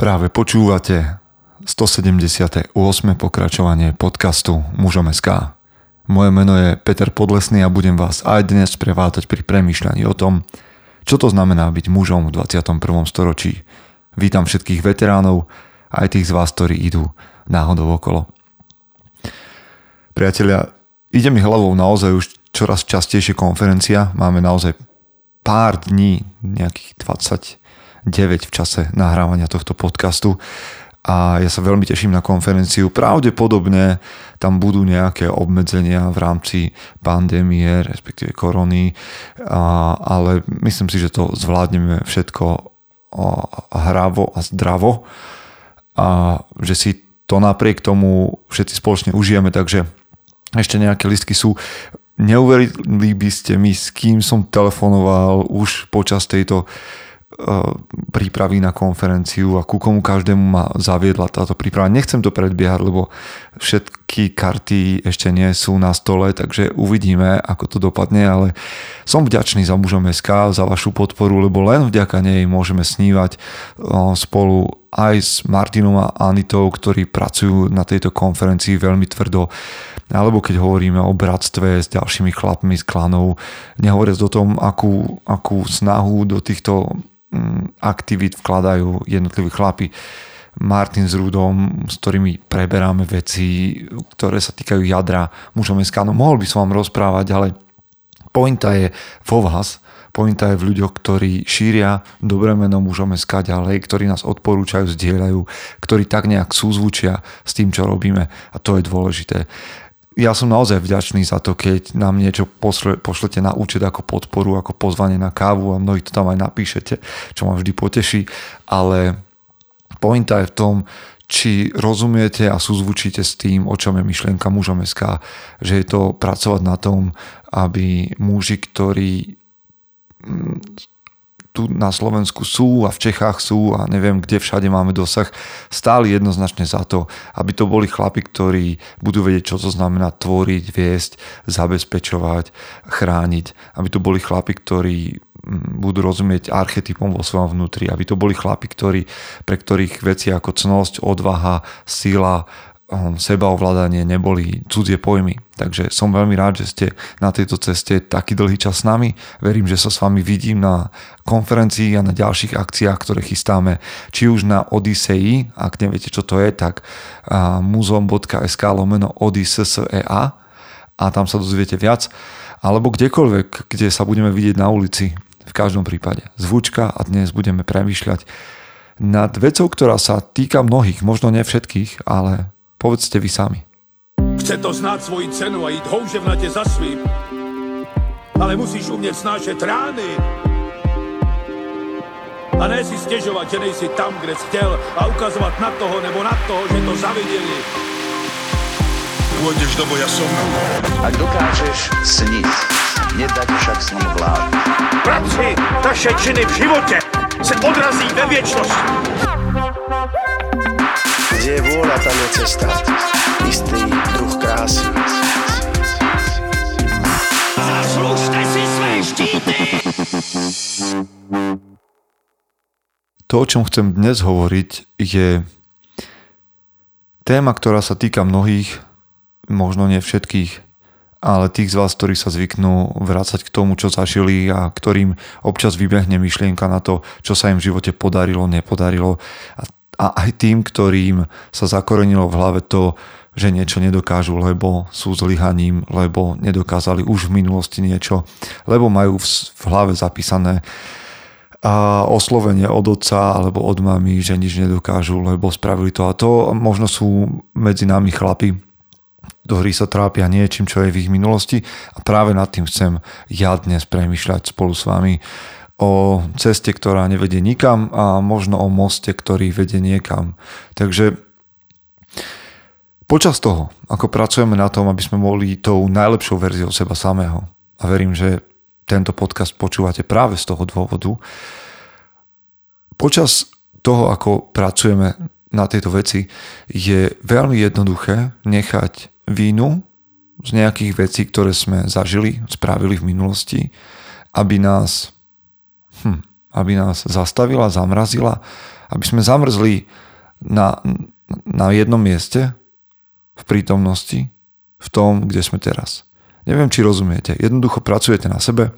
Práve počúvate 178. pokračovanie podcastu Mužom SK. Moje meno je Peter Podlesný a budem vás aj dnes prevádzať pri premýšľaní o tom, čo to znamená byť mužom v 21. storočí. Vítam všetkých veteránov, aj tých z vás, ktorí idú náhodou okolo. Priatelia, ide mi hlavou naozaj už čoraz častejšie konferencia. Máme naozaj pár dní, nejakých 20 9 v čase nahrávania tohto podcastu a ja sa veľmi teším na konferenciu. Pravdepodobne tam budú nejaké obmedzenia v rámci pandémie, respektíve korony, a, ale myslím si, že to zvládneme všetko hravo a zdravo a že si to napriek tomu všetci spoločne užijeme, takže ešte nejaké listky sú. Neuverili by ste mi, s kým som telefonoval už počas tejto Eh, prípravy na konferenciu a ku komu každému ma zaviedla táto príprava. Nechcem to predbiehať, lebo všetky karty ešte nie sú na stole, takže uvidíme, ako to dopadne, ale som vďačný za mužom SK, za vašu podporu, lebo len vďaka nej môžeme snívať eh, spolu aj s Martinom a Anitou, ktorí pracujú na tejto konferencii veľmi tvrdo alebo keď hovoríme o bratstve s ďalšími chlapmi z klanov, nehovoriac o tom, akú, akú snahu do týchto aktivít vkladajú jednotliví chlapi. Martin s Rudom, s ktorými preberáme veci, ktoré sa týkajú jadra mužom No mohol by som vám rozprávať, ale pointa je vo vás, pointa je v ľuďoch, ktorí šíria dobré meno mužom SK ďalej, ktorí nás odporúčajú, zdieľajú, ktorí tak nejak súzvučia s tým, čo robíme. A to je dôležité ja som naozaj vďačný za to, keď nám niečo posle, pošlete na účet ako podporu, ako pozvanie na kávu a mnohí to tam aj napíšete, čo ma vždy poteší, ale pointa je v tom, či rozumiete a súzvučíte s tým, o čom je myšlienka mužom SK, že je to pracovať na tom, aby muži, ktorí mm, tu na Slovensku sú a v Čechách sú a neviem, kde všade máme dosah, stáli jednoznačne za to, aby to boli chlapi, ktorí budú vedieť, čo to znamená tvoriť, viesť, zabezpečovať, chrániť, aby to boli chlapi, ktorí mm, budú rozumieť archetypom vo svojom vnútri, aby to boli chlapi, ktorí, pre ktorých veci ako cnosť, odvaha, sila, sebaovládanie neboli cudzie pojmy. Takže som veľmi rád, že ste na tejto ceste taký dlhý čas s nami. Verím, že sa s vami vidím na konferencii a na ďalších akciách, ktoré chystáme. Či už na Odisei, ak neviete, čo to je, tak muzeum.sk lomeno odisea a tam sa dozviete viac. Alebo kdekoľvek, kde sa budeme vidieť na ulici. V každom prípade. Zvučka a dnes budeme premýšľať nad vecou, ktorá sa týka mnohých, možno ne všetkých, ale Povedzte vy sami. Chce to znát svoji cenu a jít houževnatě za svým. Ale musíš umět snášet rány. A ne si stěžovat, že nejsi tam, kde jsi chtěl a ukazovat na toho nebo na toho, že to zaviděli. Pôjdeš do boja som. Ak dokážeš sniť, nedať však sním vlád. Práci, taše činy v životě se odrazí ve věčnosti. Kde je vôľa, tam je cesta. Istý druh krásy. Zaslužte si své štíty! To, o čom chcem dnes hovoriť, je téma, ktorá sa týka mnohých, možno nie všetkých, ale tých z vás, ktorí sa zvyknú vrácať k tomu, čo zažili a ktorým občas vybehne myšlienka na to, čo sa im v živote podarilo, nepodarilo. A a aj tým, ktorým sa zakorenilo v hlave to, že niečo nedokážu, lebo sú zlyhaním, lebo nedokázali už v minulosti niečo, lebo majú v, hlave zapísané a oslovenie od otca alebo od mamy, že nič nedokážu, lebo spravili to a to. Možno sú medzi nami chlapi, ktorí sa trápia niečím, čo je v ich minulosti a práve nad tým chcem ja dnes premyšľať spolu s vami o ceste, ktorá nevedie nikam a možno o moste, ktorý vedie niekam. Takže počas toho, ako pracujeme na tom, aby sme boli tou najlepšou verziou seba samého, a verím, že tento podcast počúvate práve z toho dôvodu, počas toho, ako pracujeme na tejto veci, je veľmi jednoduché nechať vínu z nejakých vecí, ktoré sme zažili, spravili v minulosti, aby nás aby nás zastavila, zamrazila Aby sme zamrzli na, na jednom mieste v prítomnosti, v tom, kde sme teraz. Neviem, či rozumiete. Jednoducho pracujete na sebe,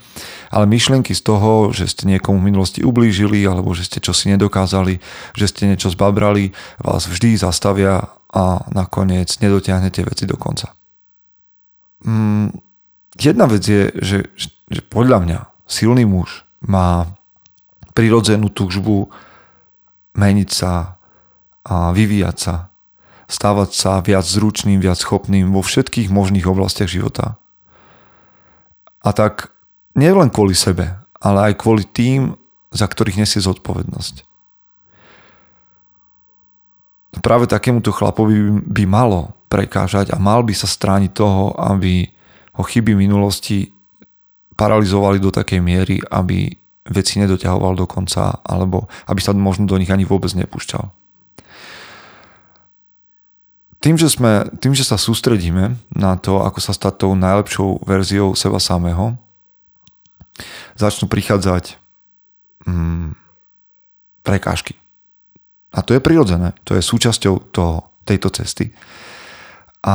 ale myšlienky z toho, že ste niekomu v minulosti ublížili, alebo že ste čosi nedokázali, že ste niečo zbabrali, vás vždy zastavia a nakoniec nedotiahnete veci do konca. Mm, jedna vec je, že, že podľa mňa silný muž má prirodzenú túžbu meniť sa a vyvíjať sa, stávať sa viac zručným, viac schopným vo všetkých možných oblastiach života. A tak nie len kvôli sebe, ale aj kvôli tým, za ktorých nesie zodpovednosť. Práve takémuto chlapovi by malo prekážať a mal by sa strániť toho, aby ho chyby minulosti paralizovali do takej miery, aby veci nedoťahoval do konca, alebo aby sa možno do nich ani vôbec nepúšťal. Tým že, sme, tým, že sa sústredíme na to, ako sa stať tou najlepšou verziou seba samého, začnú prichádzať mm, prekážky. A to je prirodzené, to je súčasťou toho, tejto cesty. A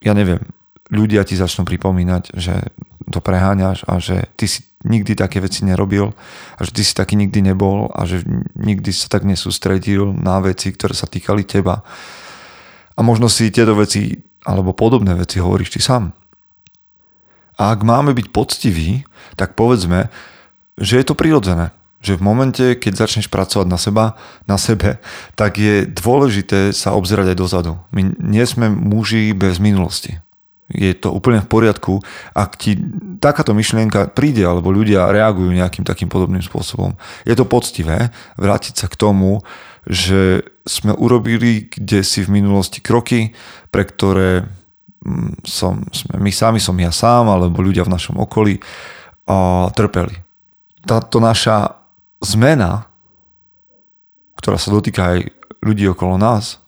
ja neviem, ľudia ti začnú pripomínať, že to preháňaš a že ty si nikdy také veci nerobil a že ty si taký nikdy nebol a že nikdy sa tak nesústredil na veci, ktoré sa týkali teba. A možno si tieto veci alebo podobné veci hovoríš ty sám. A ak máme byť poctiví, tak povedzme, že je to prirodzené. Že v momente, keď začneš pracovať na seba, na sebe, tak je dôležité sa obzerať aj dozadu. My nie sme muži bez minulosti je to úplne v poriadku, ak ti takáto myšlienka príde, alebo ľudia reagujú nejakým takým podobným spôsobom. Je to poctivé vrátiť sa k tomu, že sme urobili kde si v minulosti kroky, pre ktoré mm, som, sme, my sami som ja sám, alebo ľudia v našom okolí a trpeli. Táto naša zmena, ktorá sa dotýka aj ľudí okolo nás,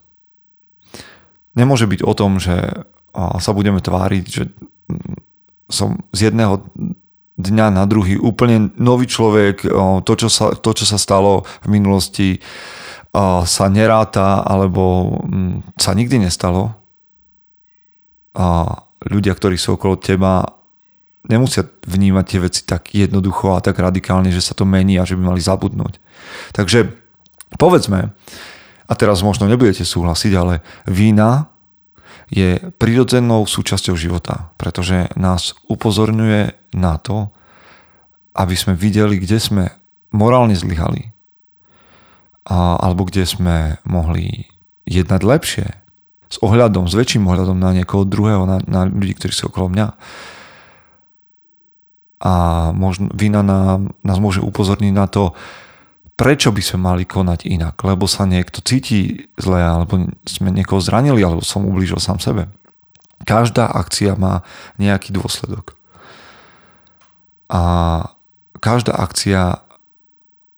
nemôže byť o tom, že sa budeme tváriť, že som z jedného dňa na druhý úplne nový človek, to, čo sa, to, čo sa stalo v minulosti, sa neráta alebo mm, sa nikdy nestalo. A ľudia, ktorí sú okolo teba, nemusia vnímať tie veci tak jednoducho a tak radikálne, že sa to mení a že by mali zabudnúť. Takže povedzme, a teraz možno nebudete súhlasiť, ale vína je prirodzenou súčasťou života, pretože nás upozorňuje na to, aby sme videli, kde sme morálne zlyhali alebo kde sme mohli jednať lepšie s ohľadom, s väčším ohľadom na niekoho druhého, na, na ľudí, ktorí sú okolo mňa. A možno, vina nám, nás môže upozorniť na to, prečo by sme mali konať inak, lebo sa niekto cíti zle, alebo sme niekoho zranili, alebo som ublížil sám sebe. Každá akcia má nejaký dôsledok. A každá akcia,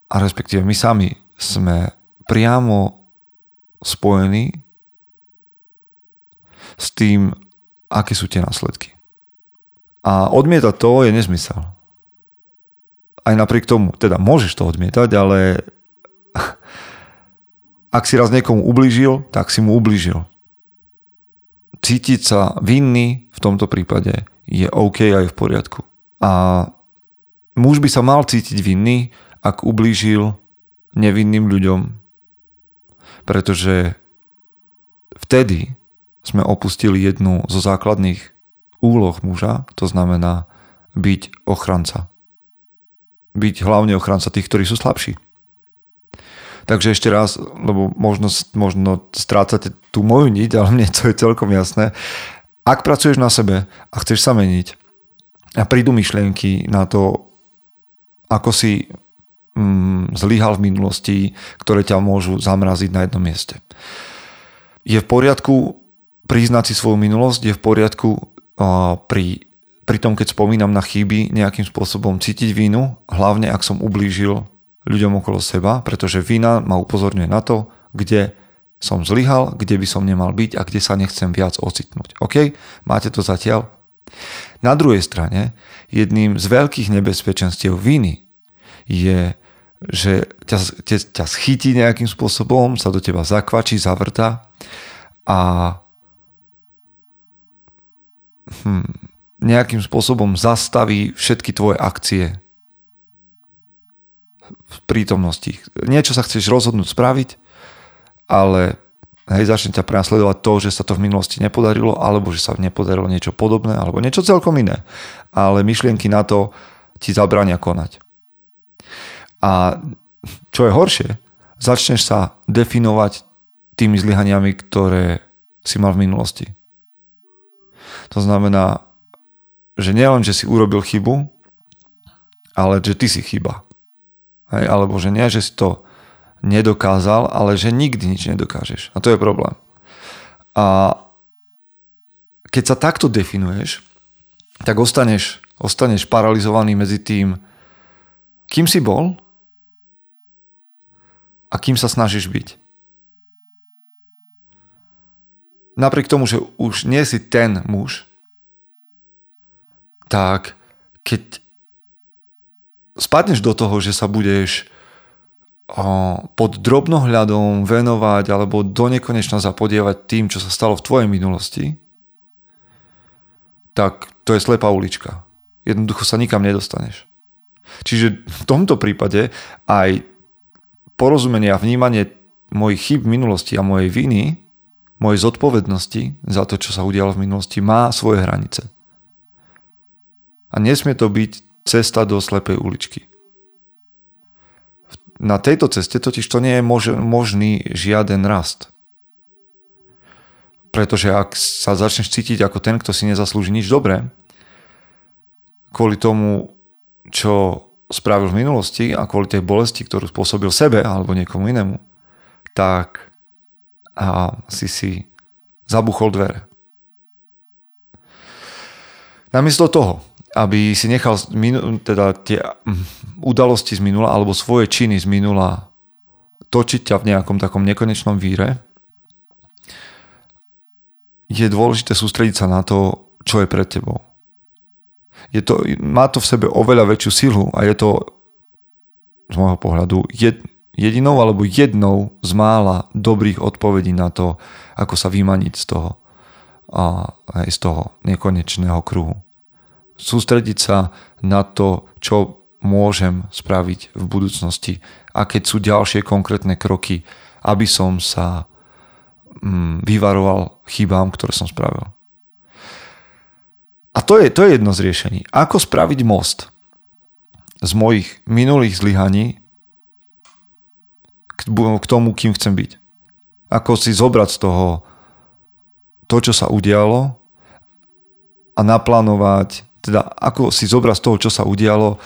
a respektíve my sami sme priamo spojení s tým, aké sú tie následky. A odmietať to je nezmysel aj napriek tomu, teda môžeš to odmietať, ale ak si raz niekomu ublížil, tak si mu ublížil. Cítiť sa vinný v tomto prípade je OK aj v poriadku. A muž by sa mal cítiť vinný, ak ublížil nevinným ľuďom, pretože vtedy sme opustili jednu zo základných úloh muža, to znamená byť ochranca byť hlavne ochranca tých, ktorí sú slabší. Takže ešte raz, lebo možno, možno strácate tú moju niť, ale mne to je celkom jasné. Ak pracuješ na sebe a chceš sa meniť a prídu myšlienky na to, ako si mm, zlyhal v minulosti, ktoré ťa môžu zamraziť na jednom mieste. Je v poriadku priznať si svoju minulosť, je v poriadku uh, pri pri tom, keď spomínam na chyby, nejakým spôsobom cítiť vínu, hlavne ak som ublížil ľuďom okolo seba, pretože vína ma upozorňuje na to, kde som zlyhal, kde by som nemal byť a kde sa nechcem viac ocitnúť. OK? Máte to zatiaľ? Na druhej strane, jedným z veľkých nebezpečenstiev viny je že ťa, ťa, ťa schytí nejakým spôsobom, sa do teba zakvačí, zavrta a hm, nejakým spôsobom zastaví všetky tvoje akcie v prítomnosti. Niečo sa chceš rozhodnúť spraviť, ale hej, začne ťa prenasledovať to, že sa to v minulosti nepodarilo, alebo že sa nepodarilo niečo podobné, alebo niečo celkom iné. Ale myšlienky na to ti zabrania konať. A čo je horšie, začneš sa definovať tými zlyhaniami, ktoré si mal v minulosti. To znamená, že nielen, že si urobil chybu, ale že ty si chyba. Hej, alebo že nie, že si to nedokázal, ale že nikdy nič nedokážeš. A to je problém. A keď sa takto definuješ, tak ostaneš, ostaneš paralizovaný medzi tým, kým si bol a kým sa snažíš byť. Napriek tomu, že už nie si ten muž, tak keď spadneš do toho, že sa budeš pod drobnohľadom venovať alebo do nekonečna zapodievať tým, čo sa stalo v tvojej minulosti, tak to je slepá ulička. Jednoducho sa nikam nedostaneš. Čiže v tomto prípade aj porozumenie a vnímanie mojich chyb minulosti a mojej viny, mojej zodpovednosti za to, čo sa udialo v minulosti, má svoje hranice. A nesmie to byť cesta do slepej uličky. Na tejto ceste totiž to nie je možný žiaden rast. Pretože ak sa začneš cítiť ako ten, kto si nezaslúži nič dobré, kvôli tomu, čo spravil v minulosti a kvôli tej bolesti, ktorú spôsobil sebe alebo niekomu inému, tak a si si zabuchol dvere. Namiesto toho, aby si nechal teda tie mm, udalosti z minula alebo svoje činy z minula točiť ťa v nejakom takom nekonečnom víre, je dôležité sústrediť sa na to, čo je pred tebou. Je to, má to v sebe oveľa väčšiu silu a je to z môjho pohľadu jed, jedinou alebo jednou z mála dobrých odpovedí na to, ako sa vymaniť z toho, a aj z toho nekonečného kruhu sústrediť sa na to, čo môžem spraviť v budúcnosti a keď sú ďalšie konkrétne kroky, aby som sa mm, vyvaroval chybám, ktoré som spravil. A to je, to je jedno z riešení. Ako spraviť most z mojich minulých zlyhaní k tomu, kým chcem byť. Ako si zobrať z toho to, čo sa udialo a naplánovať teda ako si zobrať z toho, čo sa udialo,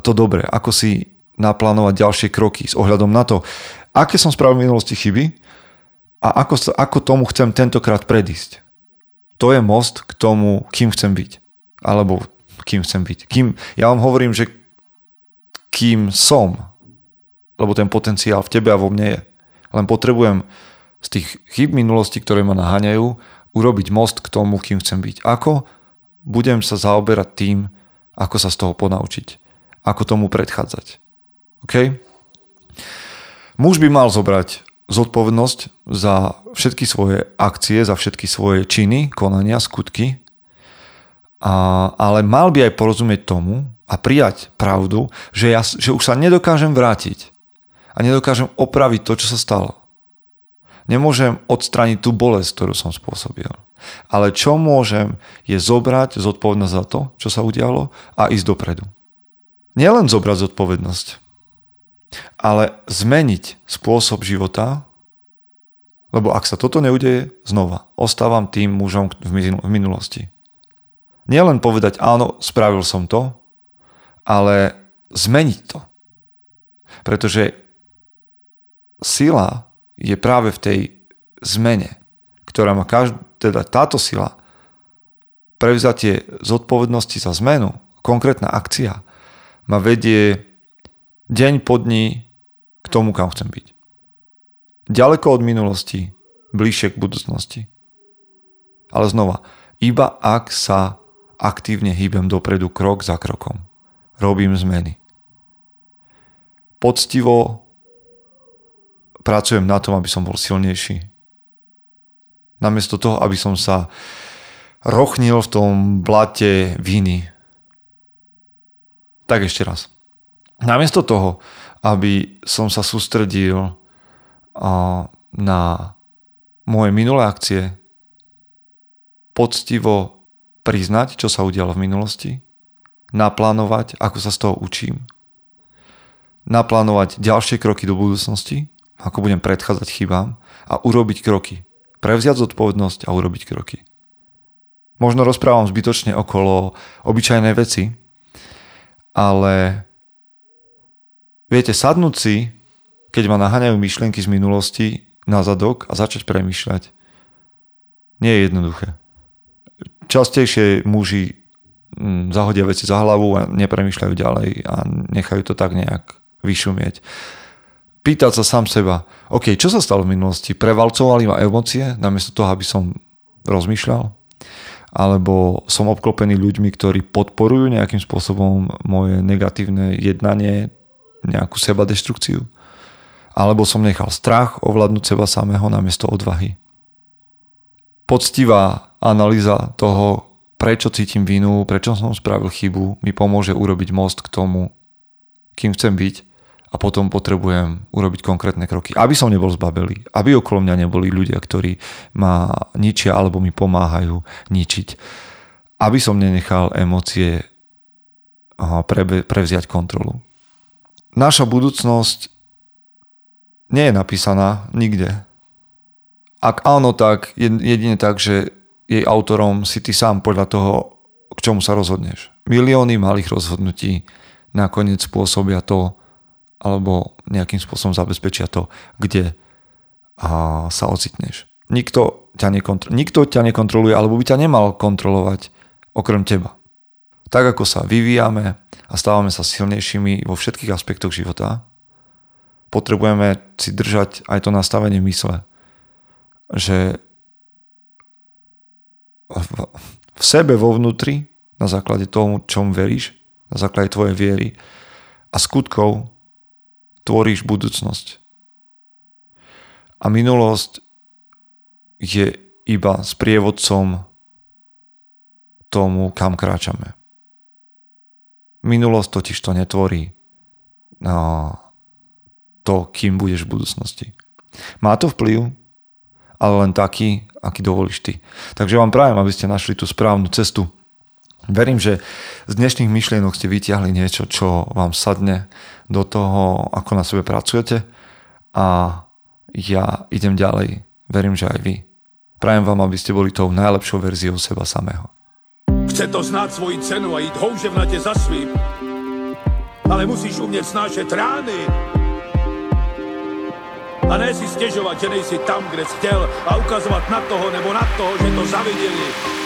to dobre, ako si naplánovať ďalšie kroky s ohľadom na to, aké som spravil v minulosti chyby a ako, ako tomu chcem tentokrát predísť. To je most k tomu, kým chcem byť. Alebo kým chcem byť. Kým, ja vám hovorím, že kým som, lebo ten potenciál v tebe a vo mne je. Len potrebujem z tých chyb minulosti, ktoré ma naháňajú, urobiť most k tomu, kým chcem byť. Ako? Budem sa zaoberať tým, ako sa z toho ponaučiť. Ako tomu predchádzať. OK? Muž by mal zobrať zodpovednosť za všetky svoje akcie, za všetky svoje činy, konania, skutky, a, ale mal by aj porozumieť tomu a prijať pravdu, že, ja, že už sa nedokážem vrátiť a nedokážem opraviť to, čo sa stalo. Nemôžem odstraniť tú bolesť, ktorú som spôsobil. Ale čo môžem, je zobrať zodpovednosť za to, čo sa udialo a ísť dopredu. Nielen zobrať zodpovednosť, ale zmeniť spôsob života, lebo ak sa toto neudeje, znova, ostávam tým mužom v minulosti. Nielen povedať, áno, spravil som to, ale zmeniť to. Pretože sila je práve v tej zmene, ktorá má každý, teda táto sila, prevzatie zodpovednosti za zmenu, konkrétna akcia, ma vedie deň po dní k tomu, kam chcem byť. Ďaleko od minulosti, bližšie k budúcnosti. Ale znova, iba ak sa aktívne hýbem dopredu krok za krokom. Robím zmeny. poctivo pracujem na tom, aby som bol silnejší. Namiesto toho, aby som sa rochnil v tom blate viny. Tak ešte raz. Namiesto toho, aby som sa sústredil na moje minulé akcie, poctivo priznať, čo sa udialo v minulosti, naplánovať, ako sa z toho učím, naplánovať ďalšie kroky do budúcnosti, ako budem predchádzať chybám a urobiť kroky. Prevziať zodpovednosť a urobiť kroky. Možno rozprávam zbytočne okolo obyčajnej veci, ale viete, sadnúť si, keď ma naháňajú myšlienky z minulosti na zadok a začať premýšľať, nie je jednoduché. Častejšie muži mm, zahodia veci za hlavu a nepremýšľajú ďalej a nechajú to tak nejak vyšumieť. Pýtať sa sám seba, OK, čo sa stalo v minulosti? Prevalcovali ma emócie namiesto toho, aby som rozmýšľal? alebo som obklopený ľuďmi, ktorí podporujú nejakým spôsobom moje negatívne jednanie, nejakú seba deštrukciu. Alebo som nechal strach ovládnuť seba samého namiesto odvahy. Poctivá analýza toho, prečo cítim vinu, prečo som spravil chybu, mi pomôže urobiť most k tomu, kým chcem byť a potom potrebujem urobiť konkrétne kroky. Aby som nebol zbabelý, aby okolo mňa neboli ľudia, ktorí ma ničia alebo mi pomáhajú ničiť. Aby som nenechal emócie prevziať kontrolu. Naša budúcnosť nie je napísaná nikde. Ak áno, tak jedine tak, že jej autorom si ty sám podľa toho, k čomu sa rozhodneš. Milióny malých rozhodnutí nakoniec spôsobia to, alebo nejakým spôsobom zabezpečia to, kde a, sa ocitneš. Nikto ťa, nekontro- nikto ťa nekontroluje, alebo by ťa nemal kontrolovať okrem teba. Tak ako sa vyvíjame a stávame sa silnejšími vo všetkých aspektoch života, potrebujeme si držať aj to nastavenie mysle, že v sebe vo vnútri, na základe toho, čom veríš, na základe tvojej viery a skutkov tvoríš budúcnosť. A minulosť je iba sprievodcom tomu, kam kráčame. Minulosť totiž to netvorí na to, kým budeš v budúcnosti. Má to vplyv, ale len taký, aký dovolíš ty. Takže vám prajem, aby ste našli tú správnu cestu. Verím, že z dnešných myšlienok ste vyťahli niečo, čo vám sadne do toho, ako na sebe pracujete a ja idem ďalej. Verím, že aj vy. Prajem vám, aby ste boli tou najlepšou verziou seba samého. Chce to znát svoji cenu a jít houževnatě za svým. Ale musíš umět snášet rány. A ne si stěžovat, že nejsi tam, kde jsi chtěl a ukazovat na toho nebo na toho, že to zaviděli